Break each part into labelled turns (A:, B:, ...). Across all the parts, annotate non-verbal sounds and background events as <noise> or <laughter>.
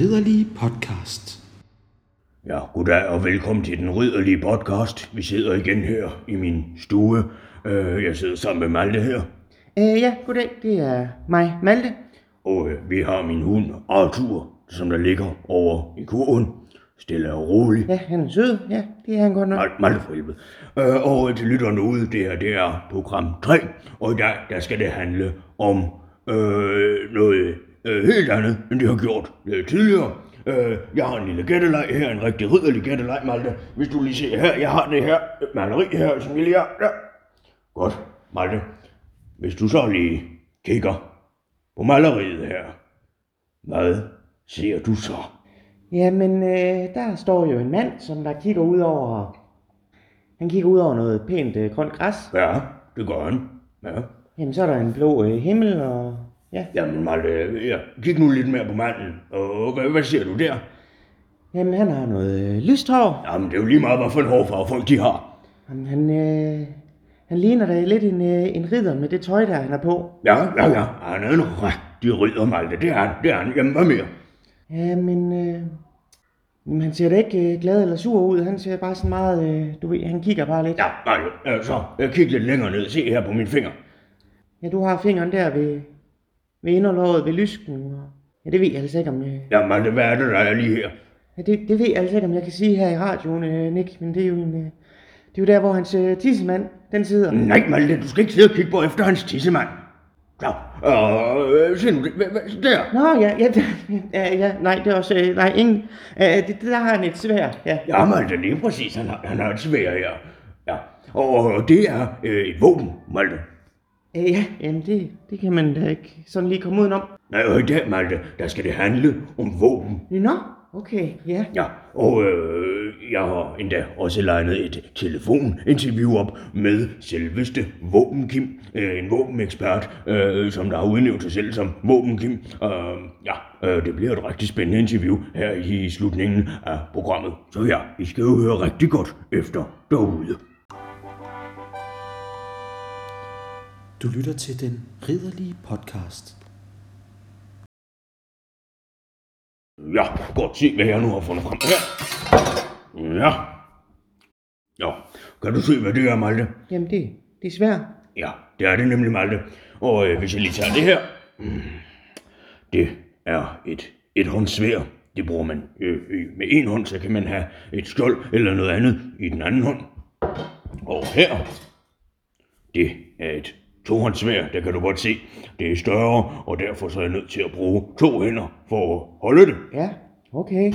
A: ridderlige podcast.
B: Ja, goddag og velkommen til den ridderlige podcast. Vi sidder igen her i min stue. Øh, Jeg sidder sammen med Malte her,
C: Øh, ja, goddag. Det er mig, Malte.
B: og øh, vi har min hund Arthur, som der ligger over i kurven. Stille og roligt.
C: Ja, han er sød. Ja, det er han godt nok.
B: Mal- Malte for helvede. Øh, Og til lytterne ude, det her det er program 3, og i dag der skal det handle om øh, noget øh, helt andet, end det har gjort øh, tidligere. Øh, jeg har en lille gætteleg her, en rigtig ridderlig gætteleg, Malte. Hvis du lige ser her, jeg har det her maleri her, som jeg lige har. Ja. Godt, Malte. Hvis du så lige kigger på maleriet her, hvad ser du så?
C: Jamen, øh, der står jo en mand, som der kigger ud over... Han kigger ud over noget pænt øh, grønt græs.
B: Ja, det gør han. Ja.
C: Jamen, så er der en blå øh, himmel, og... Ja,
B: Jamen Malte, ja, kig nu lidt mere på manden. Og hvad, ser du der?
C: jamen, han har noget øh, lyst hår.
B: Jamen det er jo lige meget, hvad for en hårfarve folk de har.
C: Jamen, han, øh, han ligner da lidt en, øh, en ridder med det tøj, der han er på.
B: Ja, ja, ja, han er en rigtig ridder, Malte. Det er han, det er han. Jamen hvad mere?
C: Jamen, øh, jamen, han ser da ikke øh, glad eller sur ud. Han ser bare sådan meget... Øh, du ved, han kigger bare lidt.
B: Ja, Malte, øh, så øh, kig lidt længere ned. Se her på min finger.
C: Ja, du har fingeren der ved, ved inderlåret, ved lysken. Og, ja, det ved jeg altså ikke, om jeg...
B: Ja, Malte, hvad er det, der er lige her?
C: Ja, det, det ved jeg altså ikke, om jeg kan sige her i radioen, øh, Nick, men det er jo en... Øh, det er jo der, hvor hans øh, tissemand, den sidder.
B: Nej, Malte, du skal ikke sidde og kigge på efter hans tissemand. Ja, øh, se nu, det, der.
C: Nå, ja, ja, ja, ja, nej, det er også, øh, nej, ingen, øh, det, der har han et svær, ja.
B: Ja, Malte, lige præcis. Han har, han har et svær her. Ja, og det er øh, et våben, Malte.
C: Øh, ja, jamen det, det kan man da ikke sådan lige komme udenom.
B: Nej, og i dag, Malte, der skal det handle om våben.
C: Nå, okay, ja.
B: Ja, og øh, jeg har endda også legnet et telefoninterview op med selveste Våbenkim, øh, en våbenekspert, øh, som der har udnævnt sig selv som Våbenkim. Øh, ja, øh, det bliver et rigtig spændende interview her i slutningen af programmet. Så ja, I skal jo høre rigtig godt efter derude.
A: Du lytter til den ridderlige podcast.
B: Ja, godt se, hvad jeg nu har fundet frem her. Ja. Ja, kan du se, hvad det er, Malte?
C: Jamen det, det er svært.
B: Ja, det er det nemlig, Malte. Og øh, hvis jeg lige tager det her. Mm, det er et et håndsvær. Det bruger man øh, øh, med en hånd, så kan man have et skjold eller noget andet i den anden hånd. Og her, det er et tohåndssvær, der kan du godt se. Det er større, og derfor så er jeg nødt til at bruge to hænder for at holde det.
C: Ja, okay.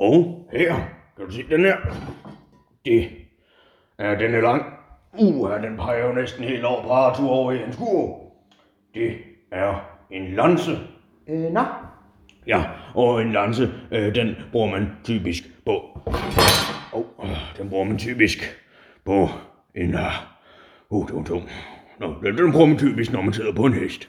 B: Og her, kan du se den her? Det er, den er lang. Uh, den peger jo næsten helt over på Arthur over i hans kur. Det er en lanse.
C: Øh, nå,
B: Ja, og en lanse, øh, den bruger man typisk på... Oh, den bruger man typisk på en... Uh, uh det var tung. Nå, den, den bruger man typisk, når man sidder på en hest.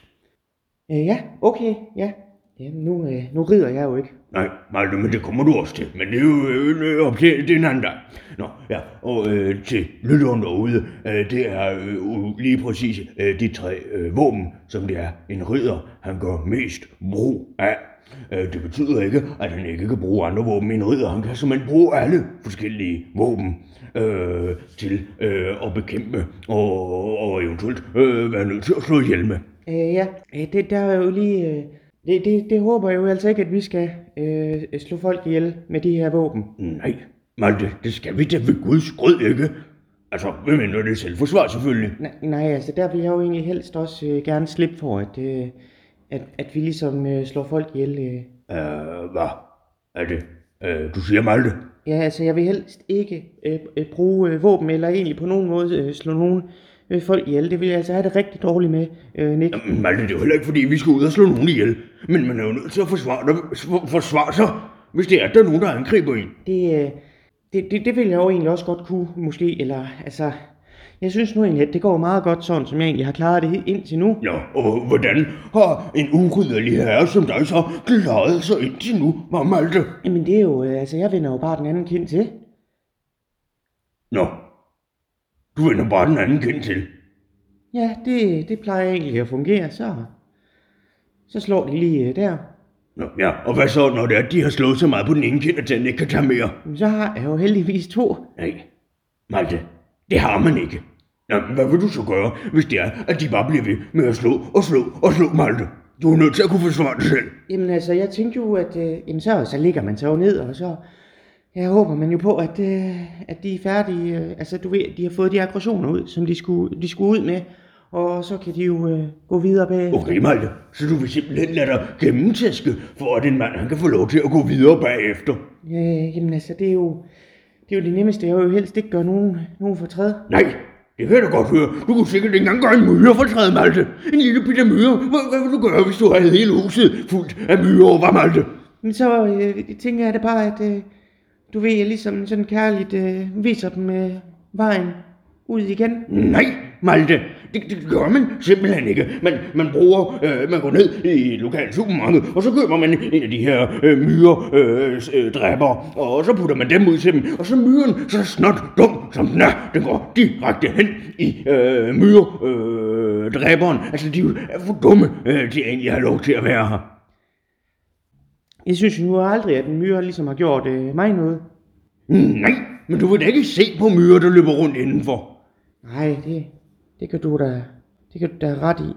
C: Øh, ja, okay, ja. Ja, nu, øh, nu rider jeg jo ikke.
B: Nej, Malte, men det kommer du også til. Men det er jo øh, op til det er en anden dag. Nå, ja, og øh, til lytteren derude, øh, det er øh, lige præcis øh, de tre øh, våben, som det er en ridder, han gør mest brug af. Øh, det betyder ikke, at han ikke kan bruge andre våben end en ridder. Han kan simpelthen bruge alle forskellige våben øh, til øh, at bekæmpe og, og eventuelt øh, være nødt til at slå ihjel med.
C: Øh, ja, øh, det der er jo lige... Øh, det, det, det håber jeg jo altså ikke, at vi skal øh, slå folk ihjel med de her våben.
B: Nej, Malte, det skal vi da ved Guds grød ikke. Altså, hvem mindre det er selvforsvar selvfølgelig.
C: Nej, nej, altså der vil jeg jo egentlig helst også øh, gerne slippe for, at, øh, at, at vi ligesom øh, slår folk ihjel. Øh.
B: Øh, hvad er det? Øh, du siger Malte?
C: Ja, altså jeg vil helst ikke øh, øh, bruge øh, våben, eller egentlig på nogen måde øh, slå nogen øh, folk ihjel. Det vil jeg altså have det rigtig dårligt med, øh, Nick.
B: Jamen, Malte, det er jo heller ikke fordi, vi skal ud og slå nogen ihjel. Men man er jo nødt til at forsvare, forsvare sig, hvis det er, der er nogen, der angriber en.
C: Det, øh, det, det, det vil jeg jo egentlig også godt kunne, måske, eller altså... Jeg synes nu egentlig, at det går meget godt sådan, som jeg egentlig har klaret det indtil nu.
B: Ja, og hvordan har en uridderlig herre som dig så klaret sig indtil nu, Malte?
C: Jamen det er jo, øh, altså jeg vender jo bare den anden kind til.
B: Nå, du vender bare den anden kind til.
C: Ja, det, det plejer egentlig at fungere, så, så slår de lige øh, der.
B: Nå, ja, og hvad så, når det er, at de har slået så meget på den ene kind, at den ikke kan tage mere?
C: Men så har jeg jo heldigvis to.
B: Nej, Malte, det har man ikke. Nå, hvad vil du så gøre, hvis det er, at de bare bliver ved med at slå og slå og slå, Malte? Du er nødt til at kunne forsvare dig selv.
C: Jamen altså, jeg tænkte jo, at øh, jamen, så, så ligger man så jo ned, og så jeg håber man jo på, at, øh, at de er færdige. Øh, altså, du ved, de har fået de aggressioner ud, som de skulle, de skulle ud med, og så kan de jo øh, gå videre bagefter.
B: Okay, Malte, så du vil simpelthen lade dig gennemtæske, for at en mand han kan få lov til at gå videre bagefter.
C: Øh, jamen altså, det er jo det, er jo det nemmeste. Jeg vil jo helst ikke gøre nogen, nogen fortræd.
B: Nej, det kan jeg da godt høre. Du kunne sikkert ikke engang gøre en myre for træet, Malte. En lille bitte myre. Hvad, hvad vil du gøre, hvis du havde hele huset fuldt af myrer, var Malte?
C: Men så øh, tænker jeg da bare, at øh, du ved, jeg ligesom sådan kærligt øh, viser dem øh, vejen ud igen.
B: Nej, Malte, det, det gør man simpelthen ikke. Man, man bruger, øh, man går ned i et lokalt supermarked, og så køber man en af de her øh, myre øh, øh, dræber, og så putter man dem ud til dem, og så myren, så snot dum som den er, den går direkte hen i øh, myre øh, dræberen. Altså, de er for dumme, øh, de egentlig har lov til at være her.
C: Jeg synes jo aldrig, at en myre ligesom har gjort øh, mig noget.
B: Nej, men du vil da ikke se på myrer, der løber rundt indenfor.
C: Nej, det, det kan du da, det kan du da ret i.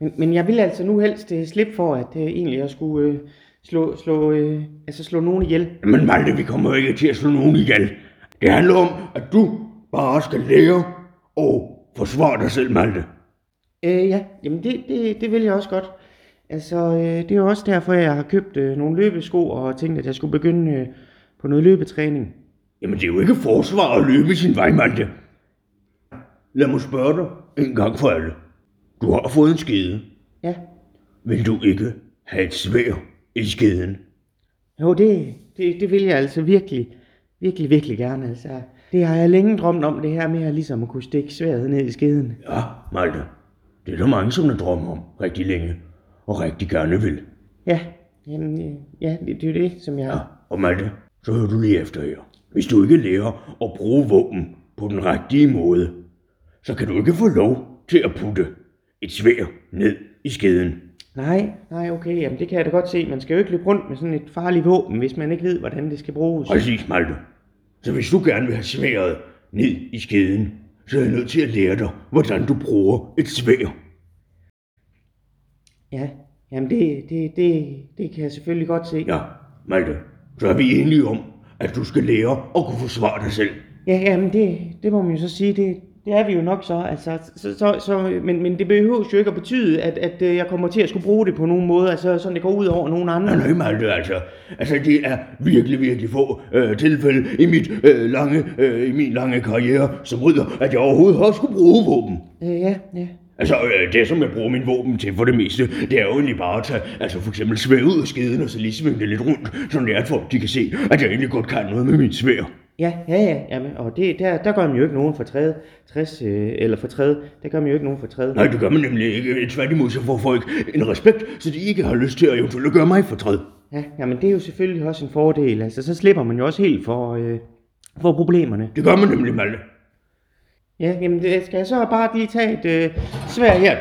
C: Men, men jeg vil altså nu helst øh, slippe for, at øh, egentlig jeg skulle øh, slå, slå, øh, altså slå nogen ihjel.
B: Men Malte, vi kommer ikke til at slå nogen ihjel. Det handler om, at du bare skal lære og forsvare dig selv, Malte.
C: Øh, ja, jamen det, det, det vil jeg også godt. Altså, øh, det er jo også derfor, jeg har købt øh, nogle løbesko og tænkt, at jeg skulle begynde øh, på noget løbetræning.
B: Jamen, det er jo ikke forsvar at løbe sin vej, Malte. Lad mig spørge dig en gang for alle. Du har fået en skede.
C: Ja,
B: Vil du ikke have et svær i skeden?
C: jo, det, det, det vil jeg altså virkelig, virkelig, virkelig gerne. Altså, det har jeg længe drømt om, det her med at ligesom at kunne stikke sværet ned i skeden.
B: Ja, Malte. Det er der mange, som der drømmer om rigtig længe, og rigtig gerne vil.
C: Ja, jamen, øh, ja, det, det er det, som jeg...
B: Ja, og Malte, så hører du lige efter her. Hvis du ikke lærer at bruge våben på den rigtige måde, så kan du ikke få lov til at putte et svær ned i skeden.
C: Nej, nej, okay, jamen det kan jeg da godt se. Man skal jo ikke løbe rundt med sådan et farligt våben, hvis man ikke ved, hvordan det skal bruges.
B: Præcis, Malte. Så hvis du gerne vil have sværet ned i skeden, så er jeg nødt til at lære dig, hvordan du bruger et svær.
C: Ja, jamen det, det, det, det kan jeg selvfølgelig godt se.
B: Ja, Malte, så er vi enige om, at du skal lære at kunne forsvare dig selv.
C: Ja, jamen det, det må man jo så sige, det, det er vi jo nok så, altså, så, så, så, men, men det behøver jo ikke at betyde, at, at øh, jeg kommer til at skulle bruge det på nogen måde, altså sådan det går ud over nogen andre.
B: Nej, nej, Malte, altså. Altså, det er virkelig, virkelig få øh, tilfælde i, mit, øh, lange, øh, i min lange karriere som rydder, at jeg overhovedet har skulle bruge våben.
C: Øh, ja, ja.
B: Altså, øh, det som jeg bruger min våben til for det meste, det er jo egentlig bare at tage, altså for eksempel svæve ud af skeden, og så lige svinge det lidt rundt, sådan det er, at folk de kan se, at jeg egentlig godt kan noget med mit svær.
C: Ja, ja, ja, jamen, og det, der, der gør man jo ikke nogen for træde, 60, øh, eller for træde, der gør man jo ikke nogen for træde.
B: Nej, det gør man nemlig ikke. Tværtimod, så får folk en respekt, så de ikke har lyst til at eventuelt gøre mig fortræd.
C: Ja, jamen det er jo selvfølgelig også en fordel, altså så slipper man jo også helt for, øh, for problemerne.
B: Det gør man nemlig, Malte.
C: Ja, jamen det, skal jeg så bare lige tage et øh, svær her?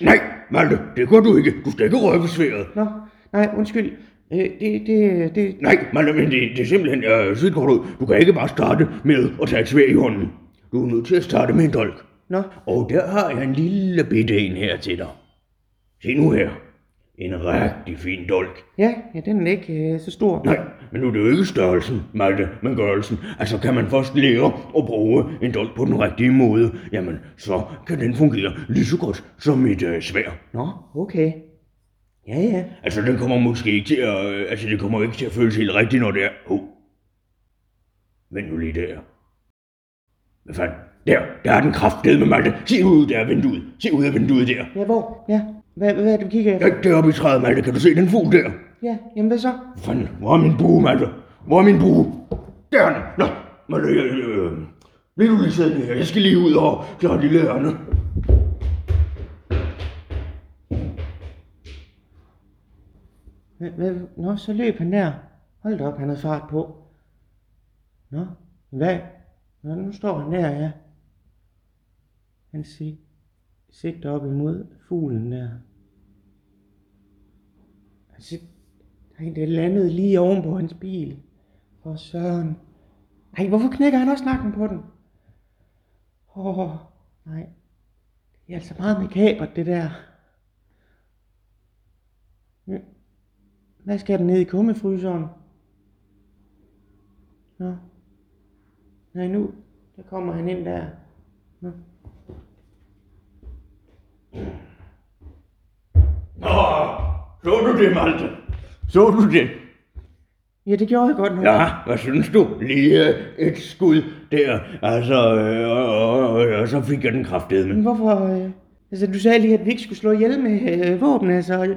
B: Nej, Malte, det gør du ikke. Du skal ikke røve sværet.
C: Nå, nej, undskyld. Øh, det, det, det,
B: Nej, Malte, men det, det er simpelthen øh, sygt godt ud. Du kan ikke bare starte med at tage et svær i hånden. Du er nødt til at starte med en dolk.
C: Nå,
B: Og der har jeg en lille bitte en her til dig. Se nu her. En rigtig fin dolk.
C: ja, ja den er ikke øh, så stor.
B: Nej, men nu er det jo ikke størrelsen, Malte, men gørelsen. Altså kan man først lære at bruge en dolk på den rigtige måde, jamen så kan den fungere lige så godt som et øh, svær.
C: Nå, okay. Ja, ja.
B: Altså den kommer måske ikke til at, øh, altså det kommer ikke til at føles helt rigtigt, når det er, oh. Vent nu lige der. Hvad fanden? Der, der er den kraftedeme, Malte. Se ud der af vinduet. Se ud af vinduet der.
C: Ja, hvor? Ja, hvad, hvad er det, du kigger efter?
B: Ja, deroppe i træet, Malte. Kan du se den fugl der?
C: Ja, jamen hvad så?
B: Fanden? Hvor er min bue, Malte? Hvor er min bue? Der er den. Nå, Malte, øh, øh, bliv du lige siddende her. Jeg skal lige ud og klare lille
C: hvad, nå, så løb han der. Hold da op, han havde fart på. Nå, hvad? Nå, nu står han der, ja. Han sig, sigter op imod fuglen der. Han sig, Nej, det landede lige oven på hans bil. For søren. Nej, hvorfor knækker han også nakken på den? Åh, oh, nej. Det er altså meget makabert, det der. Hvad skal den ned i kummefryseren? Nå. Nej, nu. Der kommer han ind der. Nå.
B: Nå, så du det, Malte? Så du det?
C: Ja, det gjorde jeg godt nok.
B: Ja, hvad synes du? Lige et skud der, altså, øh, og, og, og, så fik jeg den kraftedeme.
C: Men hvorfor... Øh, altså, du sagde lige, at vi ikke skulle slå ihjel med øh, våben, altså.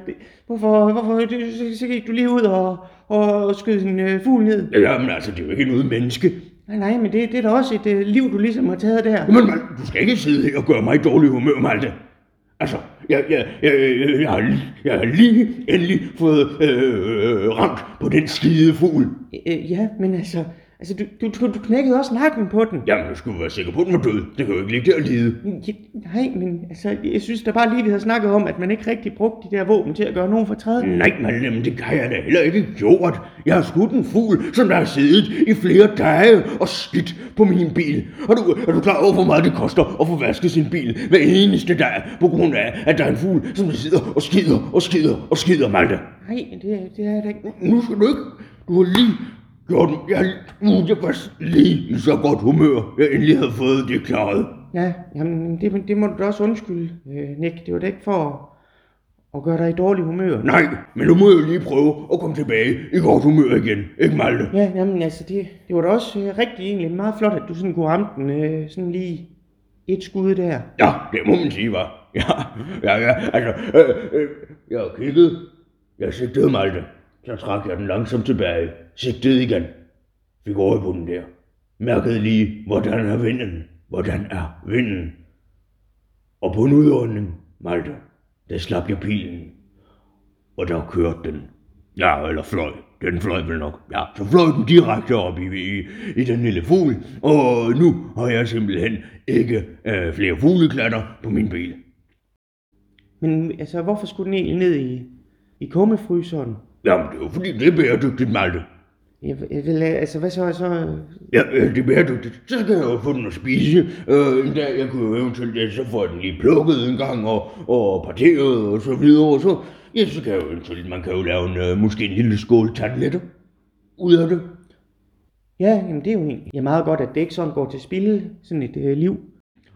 C: Hvorfor, hvorfor du, så, så gik du lige ud og, og skød en øh, fugl ned?
B: Jamen altså, det er jo ikke noget menneske.
C: Nej, nej, men det, det er da også et øh, liv, du ligesom har taget der.
B: Men Malte, du skal ikke sidde her og gøre mig dårlig humør, Malte. Altså, jeg, jeg, jeg, jeg, jeg, har, lige- jeg har lige endelig fået øh, ramt på den skide fugl.
C: Øh, ja, men altså, altså du, du, du, knækkede også nakken på den.
B: Jamen, jeg skulle være sikker på, at den var død. Det kan jo ikke ligge der og lide.
C: Ja, nej, men altså, jeg synes da bare lige, vi havde snakket om, at man ikke rigtig brugte de der våben til at gøre nogen fortræd.
B: Nej, men det har jeg da heller ikke gjort. Jeg har skudt en fugl, som der har siddet i flere dage og skidt på min bil. Og du, er du klar over, hvor meget det koster at få vasket sin bil hver eneste dag, på grund af, at der er en fugl, som der sidder og skider og skider og skider, Malte?
C: Nej, det, det er da ikke...
B: Nu skal du ikke. Du har lige gjort den. Jeg, jeg var lige så godt humør, jeg endelig havde fået det klaret.
C: Ja, jamen, det, det må du også undskylde, øh, Nick. Det var da ikke for at, gøre dig i dårlig humør.
B: Nej, men nu må jeg lige prøve at komme tilbage i godt humør igen. Ikke, Malte?
C: Ja, jamen altså, det, det var da også øh, rigtig egentlig meget flot, at du sådan kunne ramme den øh, sådan lige et skud der.
B: Ja, det må man sige, var. <laughs> Ja, ja, ja, altså, øh, øh, jeg kigget, jeg sigtede Malte, så trak jeg den langsomt tilbage, sigtede igen, fik øje på den der, mærkede lige, hvordan er vinden, hvordan er vinden. Og på en udånding, Malte, der slap jeg pilen, og der kørte den. Ja, eller fløj. Den fløj vel nok. Ja, så fløj den direkte op i, i, i den lille fugl, og nu har jeg simpelthen ikke øh, flere fugleklatter på min bil.
C: Men altså, hvorfor skulle den egentlig ned i, i kummefryseren?
B: Jamen, det er jo fordi, det er bæredygtigt, Malte.
C: Jeg, jeg vil, altså, hvad så? så
B: Ja, øh, det er bæredygtigt. Så skal jeg jo få den at spise. Øh, en dag, jeg kunne jo eventuelt, ja, så får den lige plukket en gang, og, og parteret og så videre, og så, ja, så kan jeg jo eventuelt, man kan jo lave en, øh, måske en lille skål tarteletter ud af det.
C: ja, jamen, det er jo egentlig meget godt, at det ikke sådan går til spilde, sådan et øh, liv.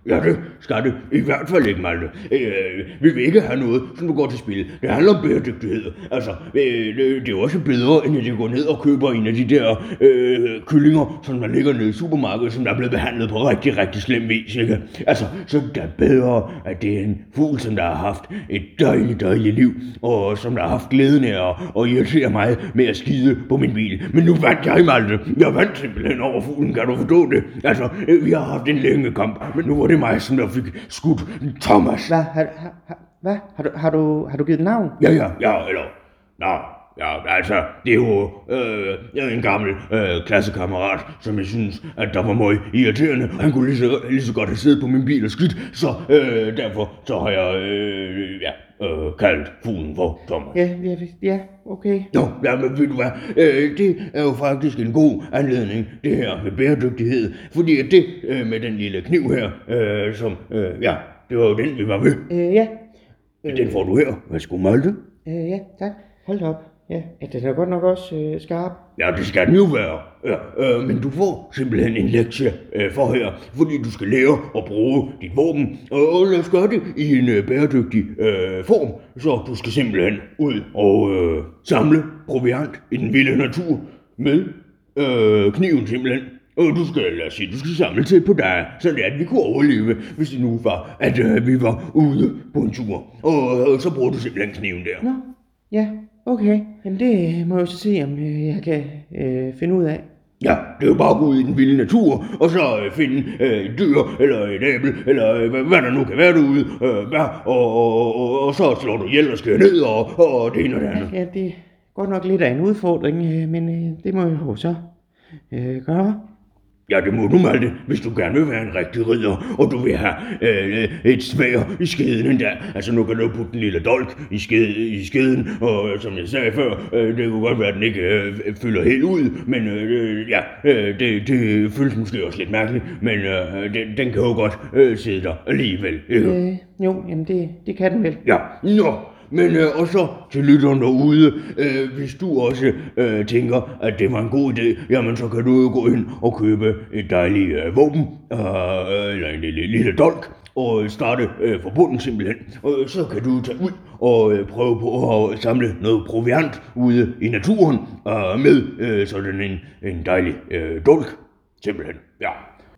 B: Ja, det skal det. I hvert fald ikke, Malte. Øh, vi vil ikke have noget, som går til spil. Det handler om bæredygtighed. Altså, øh, det, det er også bedre, end at jeg går ned og køber en af de der øh, kyllinger, som der ligger nede i supermarkedet, som der er blevet behandlet på rigtig, rigtig slem vis, ikke? Altså, så det er bedre, at det er en fugl, som der har haft et dejligt, dejligt liv, og som der har haft glæden af at, at irritere mig med at skide på min bil. Men nu vandt jeg, Malte. Jeg vandt simpelthen over fuglen, kan du forstå det? Altså, øh, vi har haft en længe kamp, men nu var det mig, som der fik skudt Thomas.
C: Hvad? Har, har, hvad? Har, du, har, du, har du givet navn?
B: Ja, ja, ja, eller... Nå, ja, altså, det er jo øh, jeg er en gammel øh, klassekammerat, som jeg synes, at der var meget irriterende. Han kunne lige så, lige så godt have siddet på min bil og skidt, så øh, derfor så har jeg øh, ja, øh, kaldt fuglen for Thomas.
C: Ja, ja, ja okay.
B: Nå, ja, men ved du hvad, øh, det er jo faktisk en god anledning, det her med bæredygtighed, fordi at det øh, med den lille kniv her, øh, som, øh, ja, det var jo den, vi var ved.
C: Øh, ja.
B: Den får du her. Værsgo, Malte.
C: Øh, ja, tak. Hold da op. Ja, ja den er godt nok også øh, skarp.
B: Ja, det skal den jo være. Ja, øh, men du får simpelthen en lektie øh, for her, fordi du skal lære at bruge dit våben, og, lad os gøre det i en øh, bæredygtig øh, form. Så du skal simpelthen ud og øh, samle proviant i den vilde natur med øh, kniven simpelthen. Og du skal, lad os sige, du skal samle til på dage, så at vi kunne overleve, hvis det nu var, at øh, vi var ude på en tur. Og øh, så bruger du simpelthen kniven der.
C: Nå, ja, okay. Jamen det må jeg jo så se, om øh, jeg kan øh, finde ud af.
B: Ja, det er jo bare at gå ud i den vilde natur, og så øh, finde øh, et dyr, eller et æble, eller øh, hvad, hvad der nu kan være derude, øh, ja, og, og, og, og så slår du ihjel og skærer ned, og, og det ene og det andet.
C: Ja, det er godt nok lidt af en udfordring, øh, men øh, det må jeg jo så øh, gøre.
B: Ja, det må du, Malte, hvis du gerne vil være en rigtig ridder, og du vil have øh, et svær i skeden endda. Altså, nu kan du putte en lille dolk i, sked, i skeden, og som jeg sagde før, øh, det kunne godt være, at den ikke øh, fylder helt ud, men øh, ja, øh, det, det føles måske også lidt mærkeligt, men øh, den, den kan jo godt øh, sidde der alligevel, ikke?
D: Øh, jo, jamen det, det kan den vel.
B: Ja, nå. Men øh, og så til lytteren derude, øh, hvis du også øh, tænker, at det var en god idé, jamen så kan du jo gå ind og købe et dejligt øh, våben, øh, eller en lille, lille dolk, og starte øh, forbundet simpelthen. Og så kan du tage ud og øh, prøve på at samle noget proviant ude i naturen øh, med øh, sådan en, en dejlig øh, dolk, simpelthen. Ja.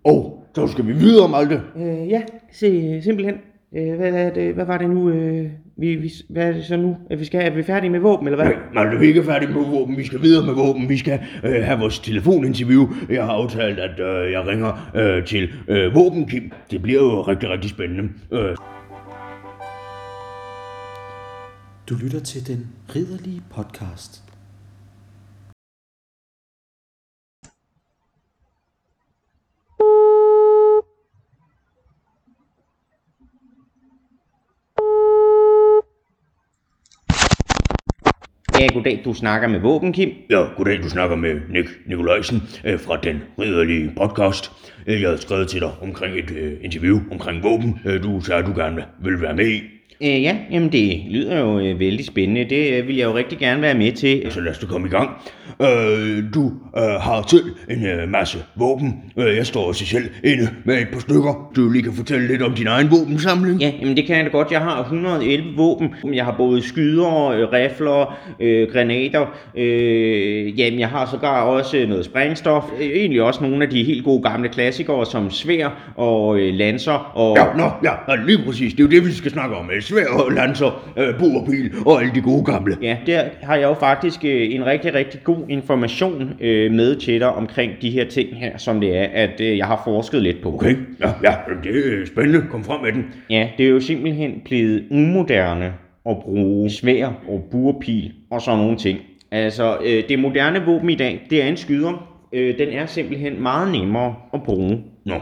B: Og så skal vi videre, Malte.
D: Øh, ja, se, simpelthen. Øh, hvad, er det, hvad var det nu, øh, vi, vi, hvad er det så nu, at vi skal have? Er vi færdige med våben, eller hvad?
B: Nej, Malte, vi er ikke færdige med våben. Vi skal videre med våben. Vi skal øh, have vores telefoninterview. Jeg har aftalt, at øh, jeg ringer øh, til øh, Våbenkim. Det bliver jo rigtig, rigtig spændende. Øh,
A: Du lytter til den ridderlige podcast.
D: Ja, goddag, du snakker med våben, Kim.
B: ja, goddag, du snakker med Nick Nikolajsen øh, fra den ridderlige podcast. Øh, jeg har skrevet til dig omkring et øh, interview omkring våben. Øh, du sagde, du gerne vil være med i.
D: Øh, ja, jamen det lyder jo øh, vældig spændende. Det øh, vil jeg jo rigtig gerne være med til.
B: Så lad os da komme i gang. Øh, du øh, har selv en øh, masse våben. Øh, jeg står også selv inde med et par stykker. Du lige kan fortælle lidt om din egen våbensamling.
D: Ja, jamen det kan jeg da godt. Jeg har 111 våben. Jeg har både skyder, øh, rifler, øh, granater. Øh, jamen jeg har sågar også noget sprængstof. Øh, egentlig også nogle af de helt gode gamle klassikere som svær og øh, lancer og...
B: Ja, nå, ja, ja, lige præcis. Det er jo det, vi skal snakke om. Svær og lancer, øh, buerpil og alle de gode gamle.
D: Ja, der har jeg jo faktisk øh, en rigtig, rigtig god information øh, med til dig omkring de her ting her, som det er, at øh, jeg har forsket lidt på.
B: Okay, ja, ja, det er spændende. Kom frem med den.
D: Ja, det er jo simpelthen blevet umoderne at bruge svær og burpil og sådan nogle ting. Altså, øh, det moderne våben i dag, det er en skyder. Øh, den er simpelthen meget nemmere at bruge.
B: Nå,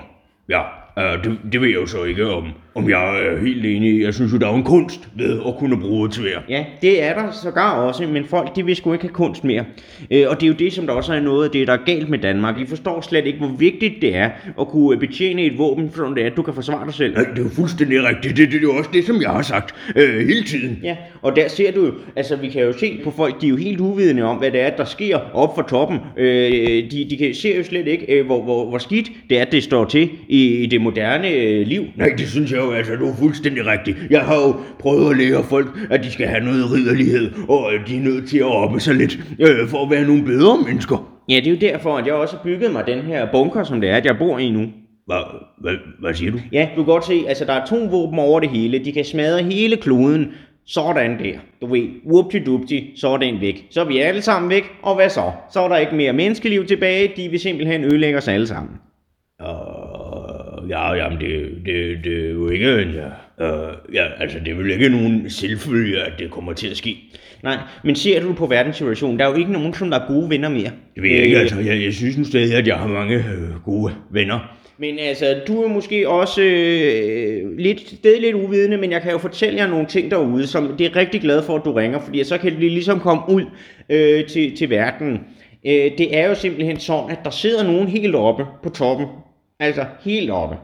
B: ja, øh, det, det ved jeg jo så ikke, om, om jeg er helt enig i. Jeg synes jo, der er en kunst ved at kunne bruge et svær.
D: Ja, det er der sågar også, men folk de vil sgu ikke have kunst mere. Øh, og det er jo det, som der også er noget af det, der er galt med Danmark. De forstår slet ikke, hvor vigtigt det er at kunne betjene et våben, som det er, at du kan forsvare dig selv.
B: Nej, det er jo fuldstændig rigtigt. Det, det er jo også det, som jeg har sagt øh, hele tiden.
D: Ja, og der ser du jo, altså vi kan jo se på folk, de er jo helt uvidende om, hvad det er, der sker op for toppen. Øh, de, de kan se jo slet ikke, øh, hvor, hvor, hvor skidt det er, det står til i, i det moderne øh, liv.
B: Nej, det synes jeg jo, altså, du er fuldstændig rigtig. Jeg har jo prøvet at lære folk, at de skal have noget ridderlighed, og at de er nødt til at oppe sig lidt, øh, for at være nogle bedre mennesker.
D: Ja, det er jo derfor, at jeg også har bygget mig den her bunker, som det er, at jeg bor i nu.
B: Hvad, hvad, hvad siger du?
D: Ja, du kan godt se, altså der er atomvåben over det hele. De kan smadre hele kloden. Sådan der. Du ved, whoopty dupti så er den væk. Så er vi alle sammen væk, og hvad så? Så er der ikke mere menneskeliv tilbage, de vil simpelthen ødelægge os alle sammen.
B: Ja, jamen, det, det, det er jo ikke en... Ja, uh, ja, altså, det er vel ikke nogen selvfølge, at det kommer til at ske.
D: Nej, men ser du på verdenssituationen, der er jo ikke nogen, som der er gode venner mere.
B: Det ved jeg ikke, altså. Jeg, jeg synes nu stadig, at jeg har mange øh, gode venner.
D: Men altså, du er måske også øh, lidt, stadig lidt uvidende, men jeg kan jo fortælle jer nogle ting derude, som det er rigtig glad for, at du ringer, fordi så kan det ligesom komme ud øh, til, til verden. Øh, det er jo simpelthen sådan, at der sidder nogen helt oppe på toppen. Altså helt oppe.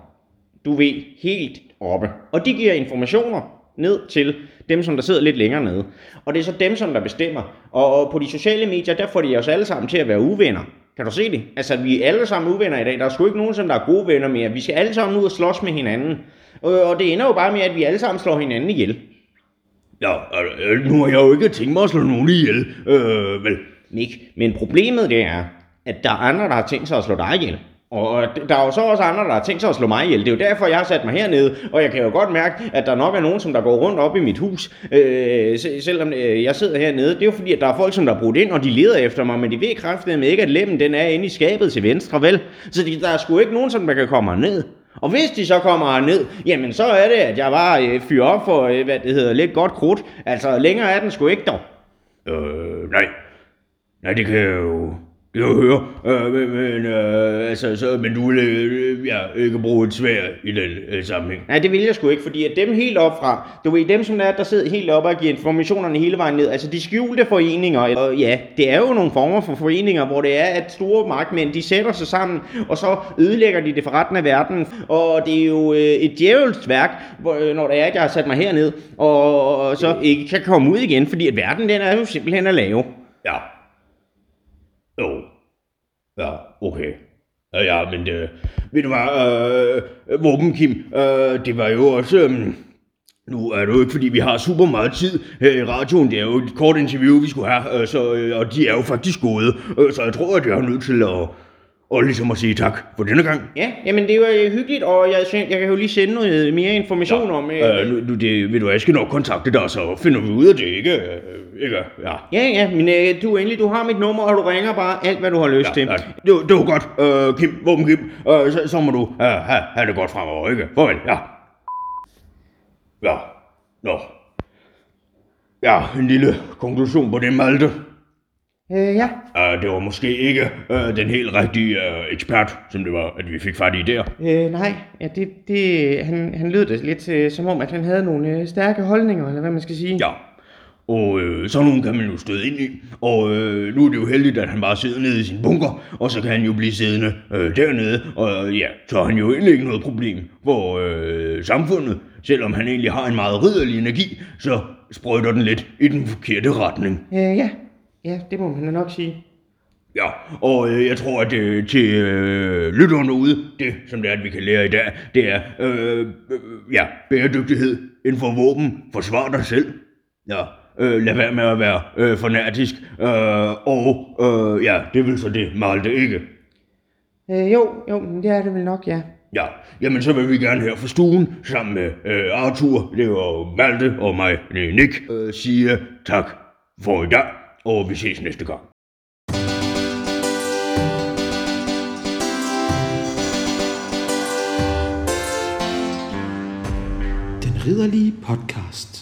D: Du ved, helt oppe. Og de giver informationer ned til dem, som der sidder lidt længere nede. Og det er så dem, som der bestemmer. Og på de sociale medier, der får de os alle sammen til at være uvenner. Kan du se det? Altså, vi er alle sammen uvenner i dag. Der er sgu ikke nogen, som der er gode venner mere. Vi skal alle sammen ud og slås med hinanden. Og, og det ender jo bare med, at vi alle sammen slår hinanden ihjel.
B: Ja, øh, nu har jeg jo ikke tænkt mig at slå nogen ihjel, øh, vel?
D: Nick. Men problemet det er, at der er andre, der har tænkt sig at slå dig ihjel. Og der er jo så også andre, der har tænkt sig at slå mig ihjel. Det er jo derfor, jeg har sat mig hernede, og jeg kan jo godt mærke, at der nok er nogen, som der går rundt op i mit hus, øh, selvom øh, jeg sidder hernede. Det er jo fordi, at der er folk, som der er brudt ind, og de leder efter mig, men de ved kraftedeme ikke, at lemmen den er inde i skabet til venstre, vel? Så de, der er sgu ikke nogen, som der kan komme ned. Og hvis de så kommer ned, jamen så er det, at jeg bare øh, fyrer op for, øh, hvad det hedder, lidt godt krudt. Altså længere er den sgu ikke dog.
B: Øh, nej. Nej, det kan jo jeg høre, øh, men, øh, altså, så, men du vil øh, ja, ikke bruge et svær i den øh, sammenhæng.
D: Nej, det vil jeg sgu ikke, fordi at dem helt op fra, du ved, dem som der, der sidder helt oppe og giver informationerne hele vejen ned, altså de skjulte foreninger, og ja, det er jo nogle former for foreninger, hvor det er, at store magtmænd, de sætter sig sammen, og så ødelægger de det for retten af verden, og det er jo øh, et djævelsk værk, hvor, øh, når det er, at jeg har sat mig herned, og, og så ikke kan komme ud igen, fordi at verden, den er jo simpelthen at lave.
B: Ja. Ja, okay. Ja, ja, men det, ved du hvad, øh, Våben Kim, øh, det var jo også, øh, nu er det jo ikke, fordi vi har super meget tid her i radioen, det er jo et kort interview, vi skulle have, øh, så, øh, og de er jo faktisk gode, øh, så jeg tror, at jeg er nødt til at, og ligesom at sige tak for denne gang.
D: Ja, jamen det var øh, hyggeligt, og jeg, jeg kan jo lige sende noget mere information om... Øh,
B: Øh, nu, det, ved du jeg skal nok kontakte dig, så finder vi ud af det, ikke? Øh, ikke? Ja.
D: Ja, ja, men øh, du endelig, du har mit nummer, og du ringer bare alt, hvad du har lyst til.
B: Ja, det, det var godt, øh, Kim, Våben Kim. Øh, så, så må du øh, have, have det godt fremover, ikke? Farvel, ja. Ja, nå. Ja, en lille konklusion på det, Malte.
D: Øh, ja.
B: Uh, det var måske ikke uh, den helt rigtige uh, ekspert, som det var, at vi fik fat i der.
D: Øh, nej, ja, det, det, han, han lød det lidt øh, som om, at han havde nogle øh, stærke holdninger, eller hvad man skal sige.
B: Ja, og øh, sådan nogen kan man jo støde ind i. Og øh, nu er det jo heldigt, at han bare sidder nede i sin bunker, og så kan han jo blive siddende øh, dernede. Og øh, ja, så har han jo egentlig ikke noget problem for øh, samfundet. Selvom han egentlig har en meget ridderlig energi, så sprøjter den lidt i den forkerte retning.
D: Øh, ja. Ja, det må man nok sige.
B: Ja, og øh, jeg tror, at øh, til øh, lytterne ude, det som det er, at vi kan lære i dag, det er, øh, øh, ja, bæredygtighed inden for våben, forsvar dig selv, ja, øh, lad være med at være øh, fanatisk, øh, og øh, ja, det vil så det Malte ikke.
D: Øh, jo, jo, det er det vel nok, ja.
B: Ja, jamen så vil vi gerne her fra stuen, sammen med øh, Arthur, det var Malte og mig, det er Nick, øh, sige tak for i dag, og vi ses næste gang.
A: Den ridderlige podcast.